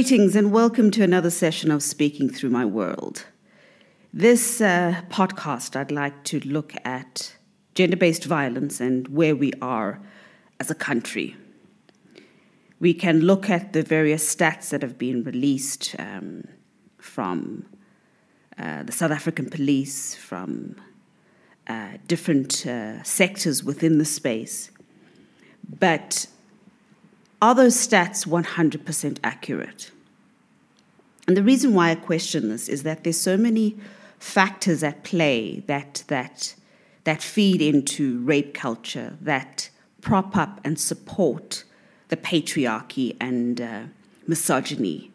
Greetings and welcome to another session of Speaking Through My World. This uh, podcast, I'd like to look at gender based violence and where we are as a country. We can look at the various stats that have been released um, from uh, the South African police, from uh, different uh, sectors within the space. But are those stats 100% accurate? And the reason why I question this is that there's so many factors at play that, that, that feed into rape culture, that prop up and support the patriarchy and uh, misogyny.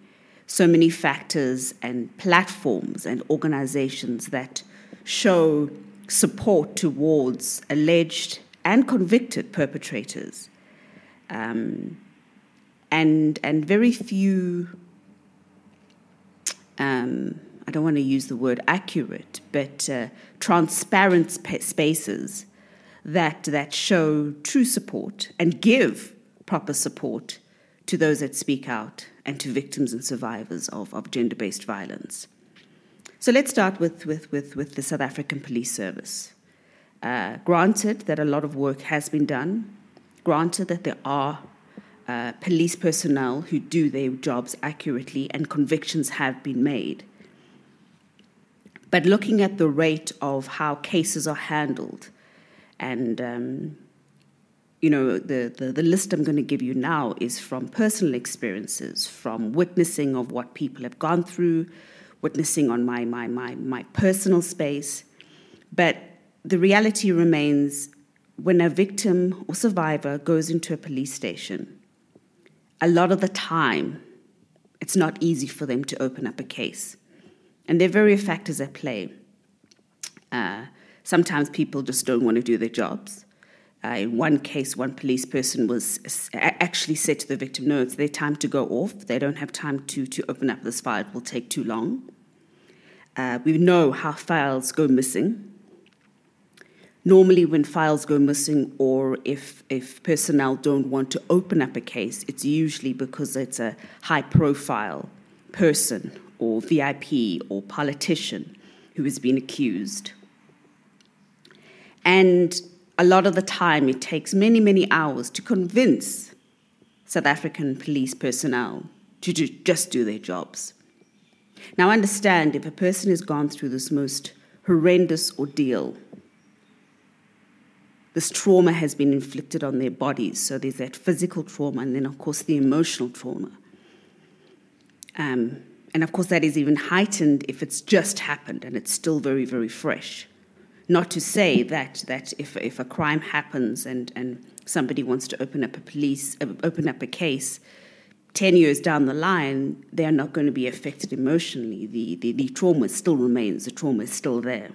So many factors and platforms and organizations that show support towards alleged and convicted perpetrators. Um, and, and very few, um, I don't want to use the word accurate, but uh, transparent sp- spaces that, that show true support and give proper support to those that speak out and to victims and survivors of, of gender based violence. So let's start with, with, with, with the South African Police Service. Uh, granted that a lot of work has been done, granted that there are uh, police personnel who do their jobs accurately and convictions have been made. But looking at the rate of how cases are handled, and um, you know, the, the, the list I'm going to give you now is from personal experiences, from witnessing of what people have gone through, witnessing on my, my, my, my personal space. But the reality remains when a victim or survivor goes into a police station, a lot of the time, it's not easy for them to open up a case. And there are various factors at play. Uh, sometimes people just don't want to do their jobs. Uh, in one case, one police person was actually said to the victim, No, it's their time to go off. They don't have time to, to open up this file, it will take too long. Uh, we know how files go missing normally when files go missing or if, if personnel don't want to open up a case, it's usually because it's a high profile person or VIP or politician who has been accused. And a lot of the time, it takes many, many hours to convince South African police personnel to do, just do their jobs. Now, understand if a person has gone through this most horrendous ordeal, this trauma has been inflicted on their bodies. So there's that physical trauma, and then, of course, the emotional trauma. Um, and of course, that is even heightened if it's just happened and it's still very, very fresh. Not to say that, that if, if a crime happens and, and somebody wants to open up a police, uh, open up a case, 10 years down the line, they are not going to be affected emotionally. The, the, the trauma still remains, the trauma is still there.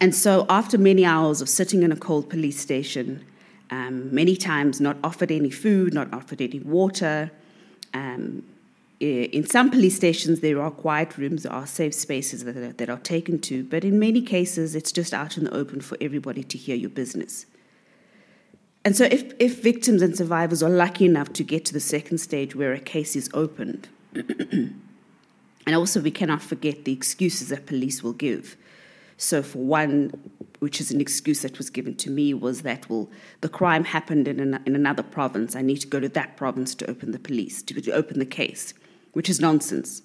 And so, after many hours of sitting in a cold police station, um, many times not offered any food, not offered any water, um, in some police stations, there are quiet rooms, there are safe spaces that are, that are taken to, but in many cases, it's just out in the open for everybody to hear your business. And so, if, if victims and survivors are lucky enough to get to the second stage where a case is opened, and also we cannot forget the excuses that police will give. So, for one, which is an excuse that was given to me, was that, well, the crime happened in, an, in another province. I need to go to that province to open the police, to, to open the case which is nonsense.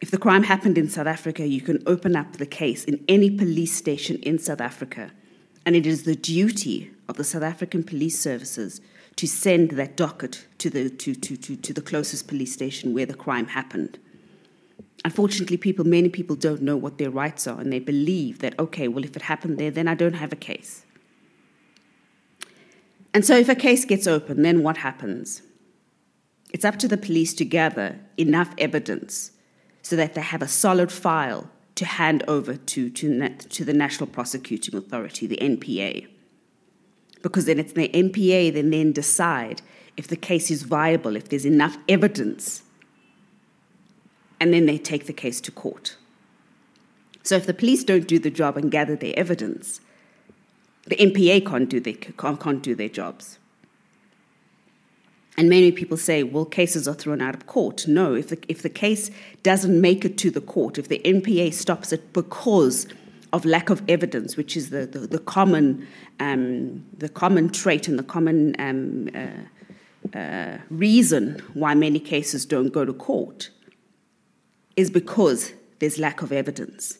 If the crime happened in South Africa, you can open up the case in any police station in South Africa. And it is the duty of the South African police services to send that docket to the, to, to, to, to the closest police station where the crime happened. Unfortunately, people, many people don't know what their rights are, and they believe that, okay, well, if it happened there, then I don't have a case. And so, if a case gets open, then what happens? It's up to the police to gather enough evidence so that they have a solid file to hand over to, to, to the National Prosecuting Authority, the NPA. Because then it's the NPA that then decide if the case is viable, if there's enough evidence, and then they take the case to court. So if the police don't do the job and gather their evidence, the NPA can't do their, can't do their jobs. And many people say, well, cases are thrown out of court. No, if the, if the case doesn't make it to the court, if the NPA stops it because of lack of evidence, which is the, the, the common, um, the common trait and the common um, uh, uh, reason why many cases don't go to court, is because there's lack of evidence.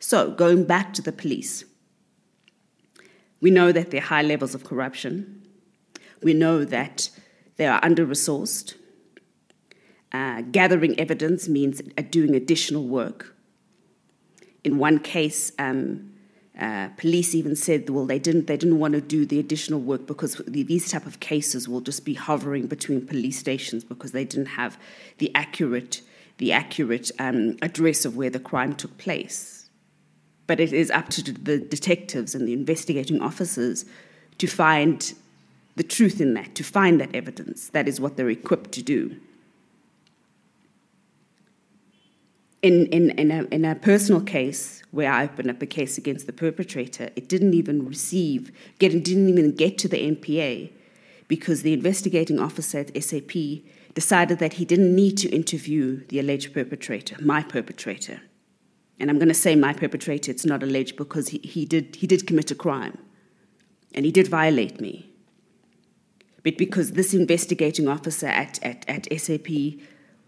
So, going back to the police, we know that there are high levels of corruption. We know that they are under resourced. Uh, gathering evidence means doing additional work. In one case, um, uh, police even said, well, they didn't, they didn't want to do the additional work because these type of cases will just be hovering between police stations because they didn't have the accurate, the accurate um, address of where the crime took place. But it is up to the detectives and the investigating officers to find the truth in that, to find that evidence. That is what they're equipped to do. In, in, in, a, in a personal case where I opened up a case against the perpetrator, it didn't even receive, get, didn't even get to the NPA because the investigating officer at SAP decided that he didn't need to interview the alleged perpetrator, my perpetrator. And I'm going to say my perpetrator, it's not alleged because he, he, did, he did commit a crime. And he did violate me. But because this investigating officer at, at, at SAP,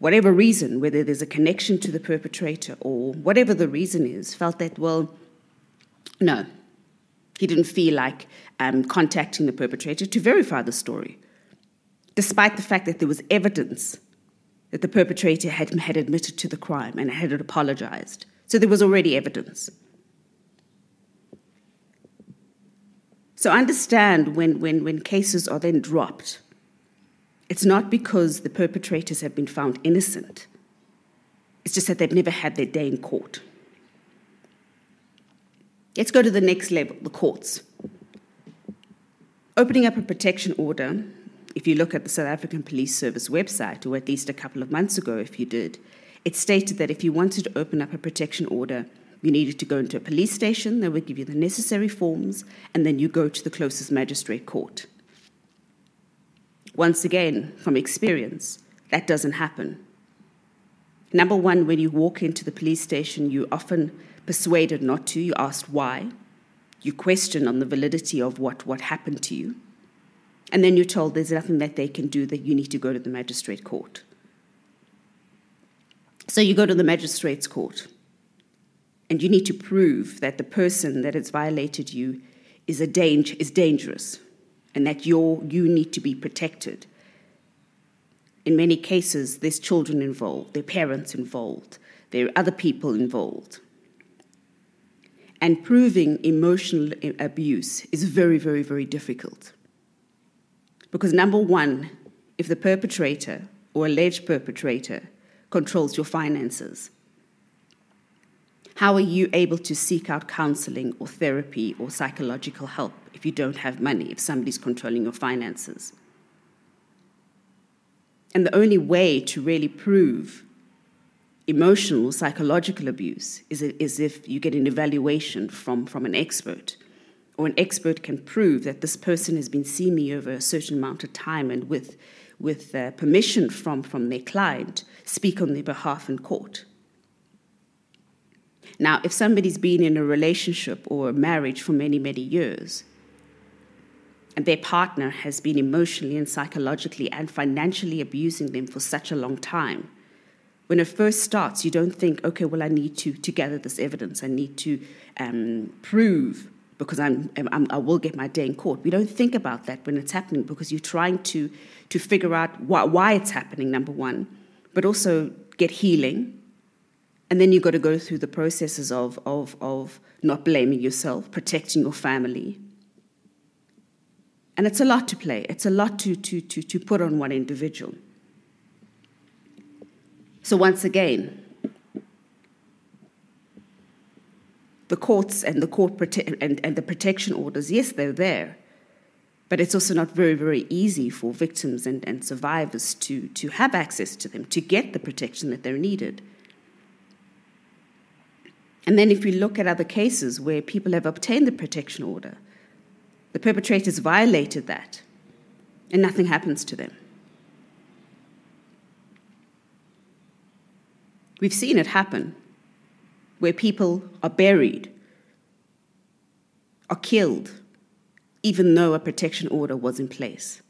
whatever reason, whether there's a connection to the perpetrator or whatever the reason is, felt that, well, no, he didn't feel like um, contacting the perpetrator to verify the story, despite the fact that there was evidence that the perpetrator had, had admitted to the crime and had apologized. So there was already evidence. So understand when, when, when cases are then dropped, it's not because the perpetrators have been found innocent. It's just that they've never had their day in court. Let's go to the next level the courts. Opening up a protection order, if you look at the South African Police Service website, or at least a couple of months ago, if you did, it stated that if you wanted to open up a protection order, you needed to go into a police station, they would give you the necessary forms, and then you go to the closest magistrate court. Once again, from experience, that doesn't happen. Number one, when you walk into the police station, you're often persuaded not to. You asked why. You question on the validity of what, what happened to you. And then you're told there's nothing that they can do, that you need to go to the magistrate court. So you go to the magistrate's court. And you need to prove that the person that has violated you is, a danger, is dangerous and that you you need to be protected. In many cases, there's children involved, there are parents involved, there are other people involved. And proving emotional abuse is very, very, very difficult. Because, number one, if the perpetrator or alleged perpetrator controls your finances, how are you able to seek out counseling or therapy or psychological help if you don't have money, if somebody's controlling your finances? And the only way to really prove emotional psychological abuse is, is if you get an evaluation from, from an expert. Or an expert can prove that this person has been seeing me over a certain amount of time and with, with uh, permission from, from their client, speak on their behalf in court. Now, if somebody's been in a relationship or a marriage for many, many years, and their partner has been emotionally and psychologically and financially abusing them for such a long time, when it first starts, you don't think, okay, well, I need to, to gather this evidence. I need to um, prove because I'm, I'm, i will get my day in court. We don't think about that when it's happening because you're trying to, to figure out why, why it's happening, number one, but also get healing and then you've got to go through the processes of, of, of not blaming yourself, protecting your family. And it's a lot to play, it's a lot to, to, to, to put on one individual. So, once again, the courts and the court prote- and, and the protection orders, yes, they're there. But it's also not very, very easy for victims and, and survivors to, to have access to them, to get the protection that they're needed. And then if we look at other cases where people have obtained the protection order, the perpetrators violated that, and nothing happens to them. We've seen it happen where people are buried, are killed, even though a protection order was in place.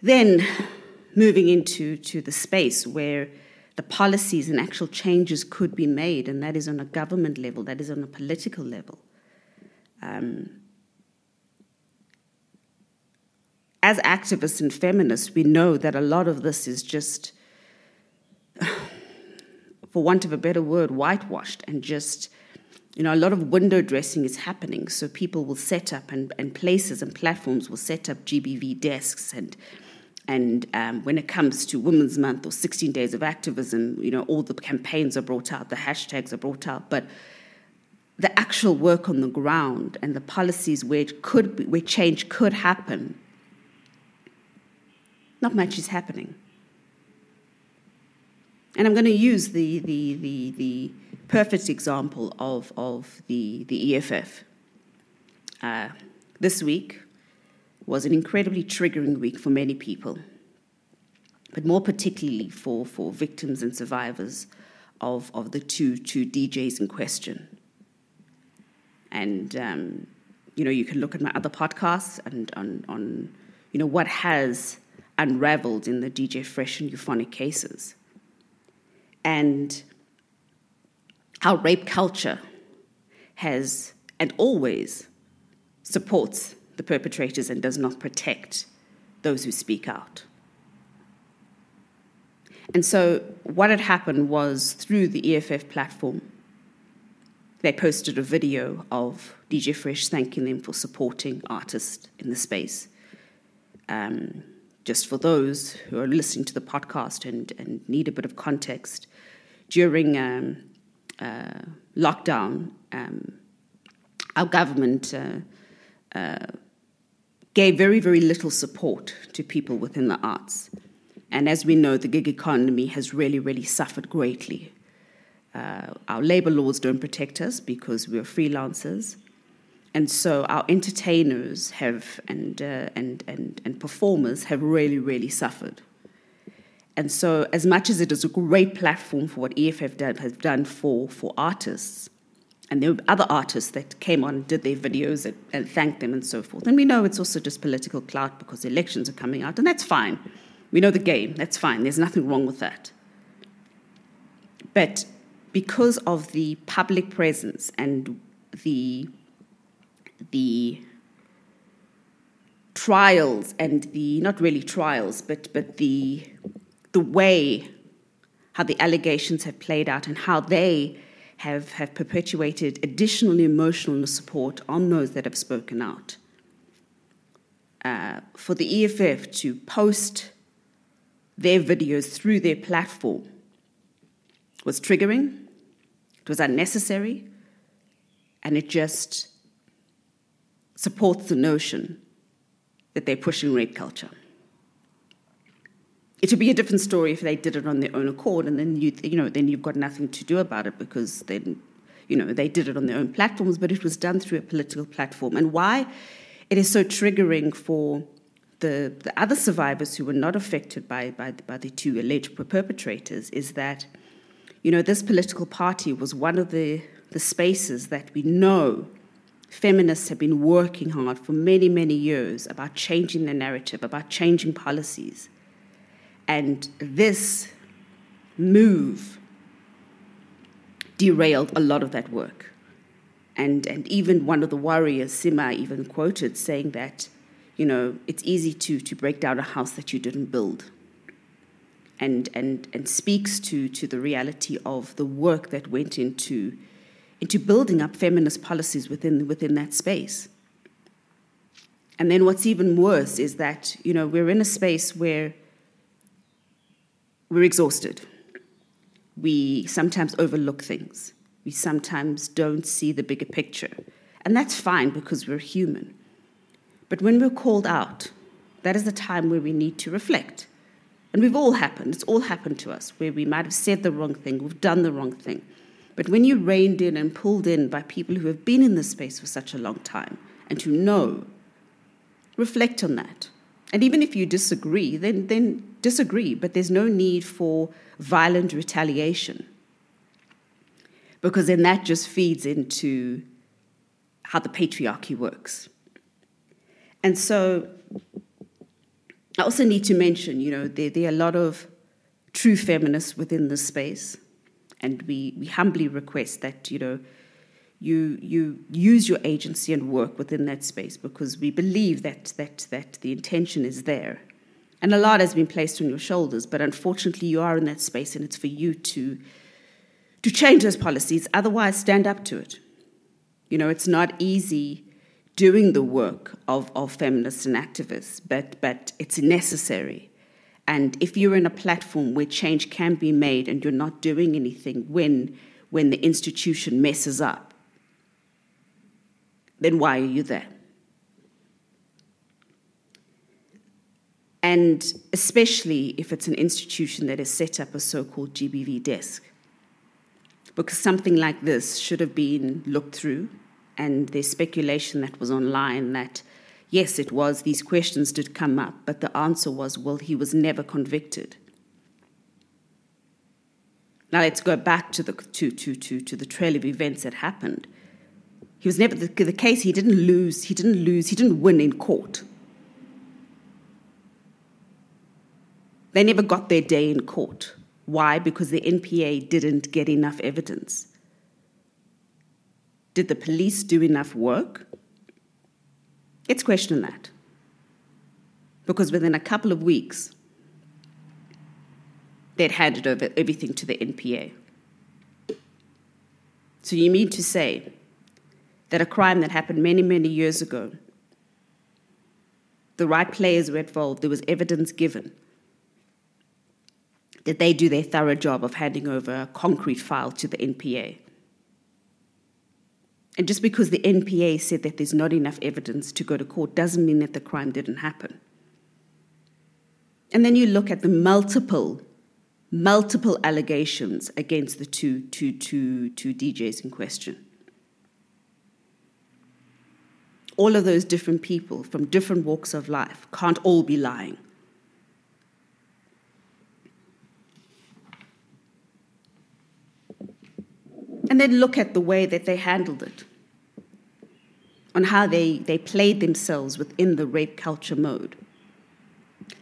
Then, moving into to the space where the policies and actual changes could be made, and that is on a government level, that is on a political level. Um, as activists and feminists, we know that a lot of this is just for want of a better word, whitewashed and just, you know, a lot of window dressing is happening. So people will set up and, and places and platforms will set up GBV desks and and um, when it comes to Women's Month or 16 Days of Activism, you know, all the campaigns are brought out, the hashtags are brought out, but the actual work on the ground and the policies where it could be, where change could happen, not much is happening. And I'm going to use the, the, the, the perfect example of, of the, the EFF. Uh, this week was an incredibly triggering week for many people, but more particularly for, for victims and survivors of, of the two, two DJs in question. And, um, you know, you can look at my other podcasts and on, on you know, what has unraveled in the DJ Fresh and Euphonik cases and how rape culture has and always supports the perpetrators and does not protect those who speak out. And so, what had happened was through the EFF platform, they posted a video of DJ Fresh thanking them for supporting artists in the space. Um, just for those who are listening to the podcast and, and need a bit of context, during um, uh, lockdown, um, our government uh, uh, gave very, very little support to people within the arts. And as we know, the gig economy has really, really suffered greatly. Uh, our labor laws don't protect us because we're freelancers. And so our entertainers have and, uh, and, and, and performers have really, really suffered. And so, as much as it is a great platform for what EFF done, has done for, for artists, and there were other artists that came on and did their videos and, and thanked them and so forth. And we know it's also just political clout because elections are coming out, and that's fine. We know the game, that's fine. There's nothing wrong with that. But because of the public presence and the the trials and the not really trials, but but the the way how the allegations have played out and how they have, have perpetuated additional emotional support on those that have spoken out. Uh, for the EFF to post their videos through their platform was triggering, it was unnecessary, and it just supports the notion that they're pushing rape culture. It would be a different story if they did it on their own accord, and then you you know then you've got nothing to do about it because then you know they did it on their own platforms, but it was done through a political platform. And why it is so triggering for the, the other survivors who were not affected by, by, by the two alleged perpetrators is that, you know, this political party was one of the, the spaces that we know feminists have been working hard for many, many years about changing the narrative, about changing policies. And this move derailed a lot of that work. And, and even one of the warriors, Sima, even quoted saying that, you know, it's easy to, to break down a house that you didn't build. And, and, and speaks to, to the reality of the work that went into, into building up feminist policies within, within that space. And then what's even worse is that, you know, we're in a space where we're exhausted. We sometimes overlook things. We sometimes don't see the bigger picture. And that's fine because we're human. But when we're called out, that is the time where we need to reflect. And we've all happened, it's all happened to us, where we might have said the wrong thing, we've done the wrong thing. But when you're reined in and pulled in by people who have been in this space for such a long time and who know, reflect on that. And even if you disagree, then, then disagree, but there's no need for violent retaliation. Because then that just feeds into how the patriarchy works. And so I also need to mention, you know, there, there are a lot of true feminists within this space, and we, we humbly request that, you know, you, you use your agency and work within that space because we believe that, that, that the intention is there. And a lot has been placed on your shoulders, but unfortunately, you are in that space and it's for you to, to change those policies. Otherwise, stand up to it. You know, it's not easy doing the work of, of feminists and activists, but, but it's necessary. And if you're in a platform where change can be made and you're not doing anything when, when the institution messes up, then why are you there? And especially if it's an institution that has set up a so called GBV desk. Because something like this should have been looked through, and there's speculation that was online that, yes, it was, these questions did come up, but the answer was, well, he was never convicted. Now let's go back to the, to, to, to, to the trail of events that happened. He was never the, the case. He didn't lose. He didn't lose. He didn't win in court. They never got their day in court. Why? Because the NPA didn't get enough evidence. Did the police do enough work? Let's question that. Because within a couple of weeks, they'd handed over everything to the NPA. So you mean to say that a crime that happened many, many years ago, the right players were involved, there was evidence given, that they do their thorough job of handing over a concrete file to the NPA. And just because the NPA said that there's not enough evidence to go to court doesn't mean that the crime didn't happen. And then you look at the multiple, multiple allegations against the two, two, two, two DJs in question. all of those different people from different walks of life can't all be lying. And then look at the way that they handled it, on how they, they played themselves within the rape culture mode.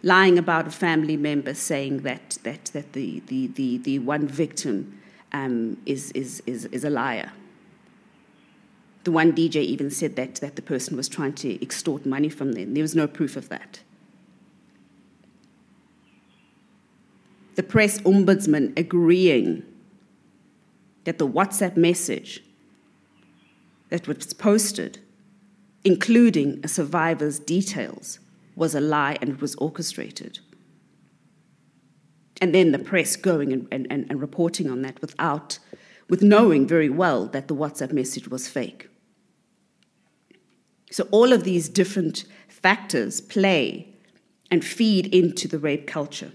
Lying about a family member saying that, that, that the, the, the, the one victim um, is, is, is, is a liar the one DJ even said that, that the person was trying to extort money from them. There was no proof of that. The press ombudsman agreeing that the WhatsApp message that was posted, including a survivor's details, was a lie and it was orchestrated. And then the press going and, and, and reporting on that without, with knowing very well that the WhatsApp message was fake. So all of these different factors play and feed into the rape culture.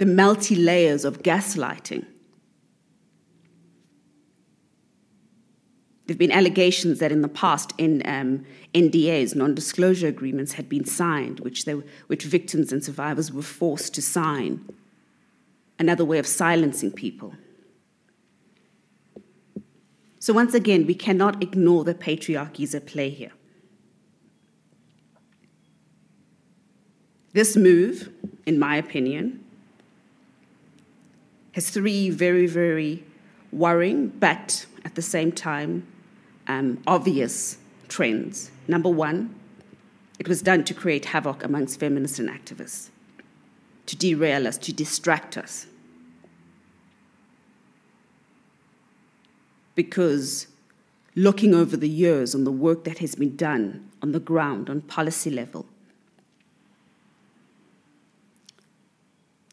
The multi layers of gaslighting. There have been allegations that in the past, in um, NDAs, non-disclosure agreements, had been signed, which, they, which victims and survivors were forced to sign. Another way of silencing people. So, once again, we cannot ignore the patriarchies at play here. This move, in my opinion, has three very, very worrying, but at the same time, um, obvious trends. Number one, it was done to create havoc amongst feminists and activists, to derail us, to distract us. because looking over the years on the work that has been done on the ground, on policy level,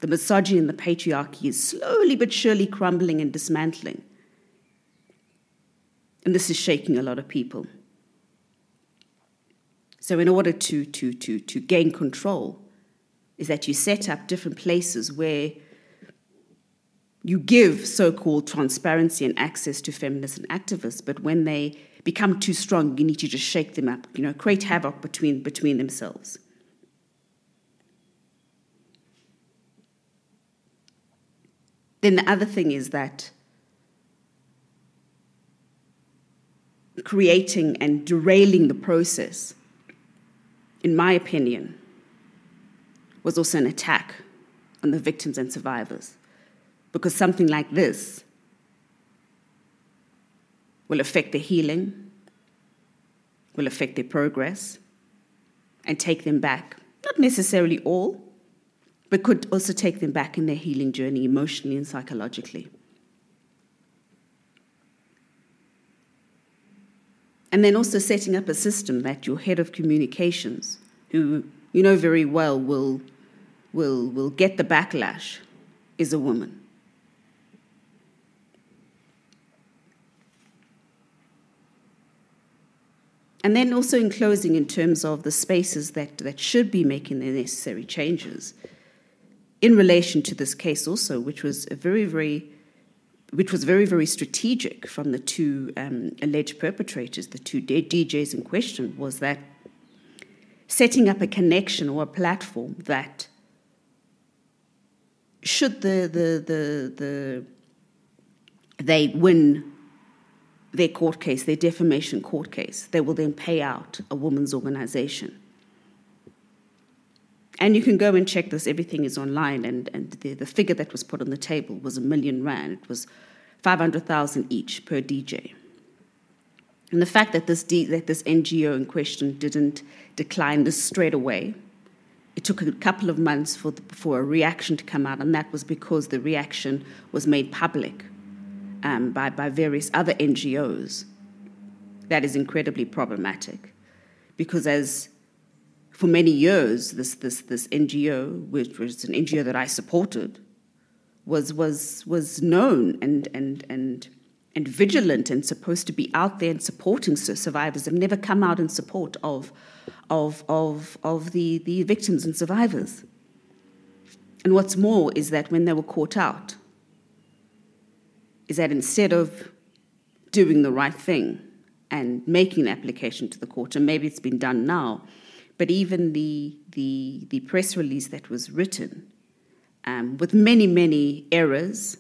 the misogyny and the patriarchy is slowly but surely crumbling and dismantling. And this is shaking a lot of people. So, in order to, to, to, to gain control, is that you set up different places where you give so called transparency and access to feminists and activists, but when they become too strong, you need to just shake them up, you know, create havoc between, between themselves. Then the other thing is that creating and derailing the process, in my opinion, was also an attack on the victims and survivors. Because something like this will affect their healing, will affect their progress, and take them back. Not necessarily all, but could also take them back in their healing journey emotionally and psychologically. And then also setting up a system that your head of communications, who you know very well will, will, will get the backlash, is a woman. And then also in closing, in terms of the spaces that, that should be making the necessary changes, in relation to this case also, which was very, very which was very, very strategic from the two um, alleged perpetrators, the two DJs in question, was that setting up a connection or a platform that should the the the, the they win their court case, their defamation court case, they will then pay out a woman's organization. And you can go and check this, everything is online. And, and the, the figure that was put on the table was a million rand. It was 500,000 each per DJ. And the fact that this, D, that this NGO in question didn't decline this straight away, it took a couple of months for, the, for a reaction to come out, and that was because the reaction was made public um, by, by various other NGOs. That is incredibly problematic because, as for many years, this, this, this NGO, which was an NGO that I supported, was, was, was known and, and, and, and vigilant and supposed to be out there and supporting survivors have never come out in support of, of, of, of the, the victims and survivors. And what's more is that when they were caught out, is that instead of doing the right thing and making an application to the court, and maybe it's been done now, but even the, the, the press release that was written, um, with many, many errors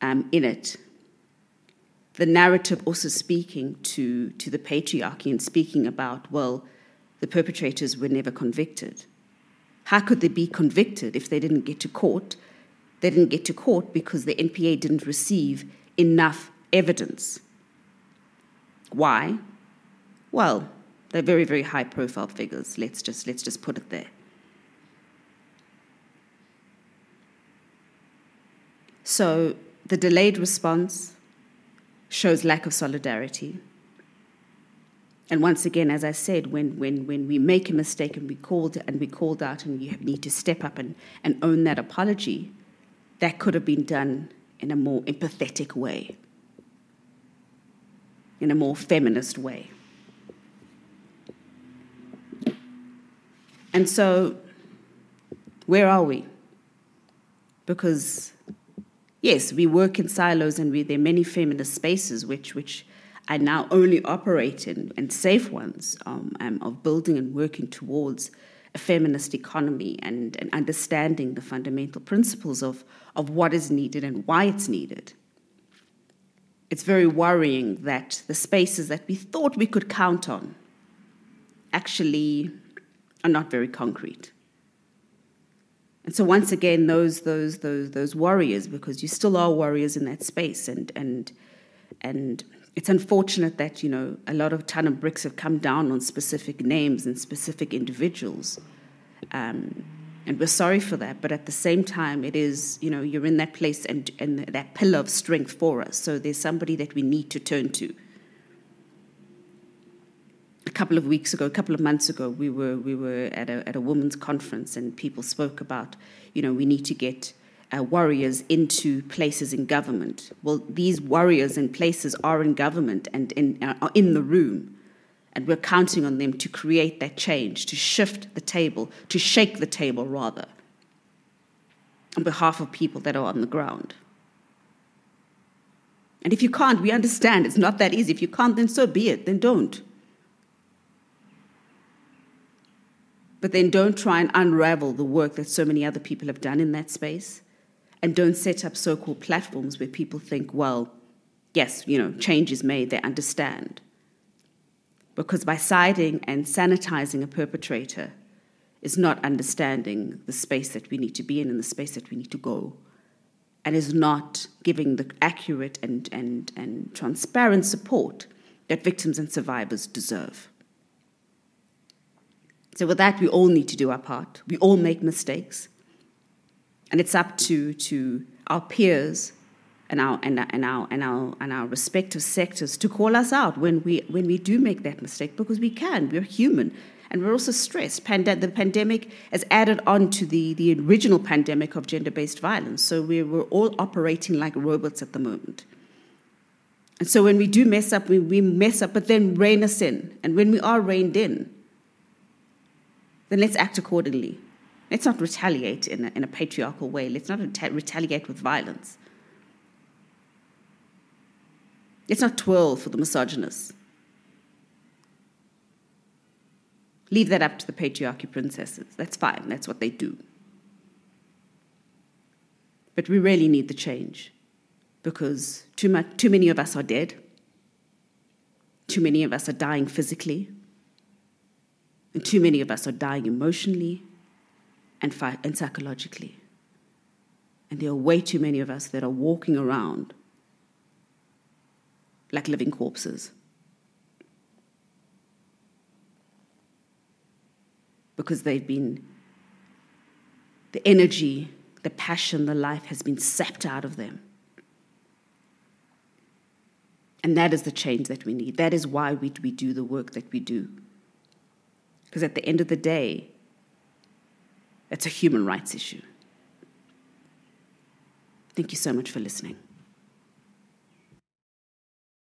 um, in it, the narrative also speaking to, to the patriarchy and speaking about, well, the perpetrators were never convicted. How could they be convicted if they didn't get to court? They didn't get to court because the NPA didn't receive enough evidence. Why? Well, they're very, very high profile figures. Let's just, let's just put it there. So the delayed response shows lack of solidarity. And once again, as I said, when, when, when we make a mistake and we called and we called out and you need to step up and, and own that apology, that could have been done in a more empathetic way, in a more feminist way. And so, where are we? Because, yes, we work in silos and we, there are many feminist spaces which, which I now only operate in, and safe ones um, um, of building and working towards a feminist economy and, and understanding the fundamental principles of, of what is needed and why it's needed. It's very worrying that the spaces that we thought we could count on actually are not very concrete. And so once again, those those those those warriors, because you still are warriors in that space, and and and it's unfortunate that you know a lot of ton of bricks have come down on specific names and specific individuals, um, and we're sorry for that. But at the same time, it is you know you're in that place and and that pillar of strength for us. So there's somebody that we need to turn to a couple of weeks ago, a couple of months ago, we were we were at a at a women's conference, and people spoke about, you know, we need to get uh, warriors into places in government. Well, these warriors in places are in government and in uh, are in the room, and we're counting on them to create that change, to shift the table, to shake the table rather, on behalf of people that are on the ground. And if you can't, we understand it's not that easy. If you can't, then so be it, then don't. But then don't try and unravel the work that so many other people have done in that space. And don't set up so called platforms where people think, well, yes, you know, change is made, they understand. Because by siding and sanitizing a perpetrator is not understanding the space that we need to be in and the space that we need to go, and is not giving the accurate and, and, and transparent support that victims and survivors deserve. So, with that, we all need to do our part. We all make mistakes. And it's up to, to our peers and our, and, and, our, and, our, and our respective sectors to call us out when we, when we do make that mistake because we can. We're human. And we're also stressed. Pand- the pandemic has added on to the, the original pandemic of gender based violence. So we're, we're all operating like robots at the moment. And so when we do mess up, we, we mess up, but then rein us in. And when we are reined in, then let's act accordingly. Let's not retaliate in a, in a patriarchal way. Let's not reta- retaliate with violence. Let's not twirl for the misogynists. Leave that up to the patriarchy princesses. That's fine, that's what they do. But we really need the change because too, much, too many of us are dead. Too many of us are dying physically. And too many of us are dying emotionally and, fi- and psychologically. And there are way too many of us that are walking around like living corpses. Because they've been, the energy, the passion, the life has been sapped out of them. And that is the change that we need. That is why we, we do the work that we do. Because at the end of the day, it's a human rights issue. Thank you so much for listening.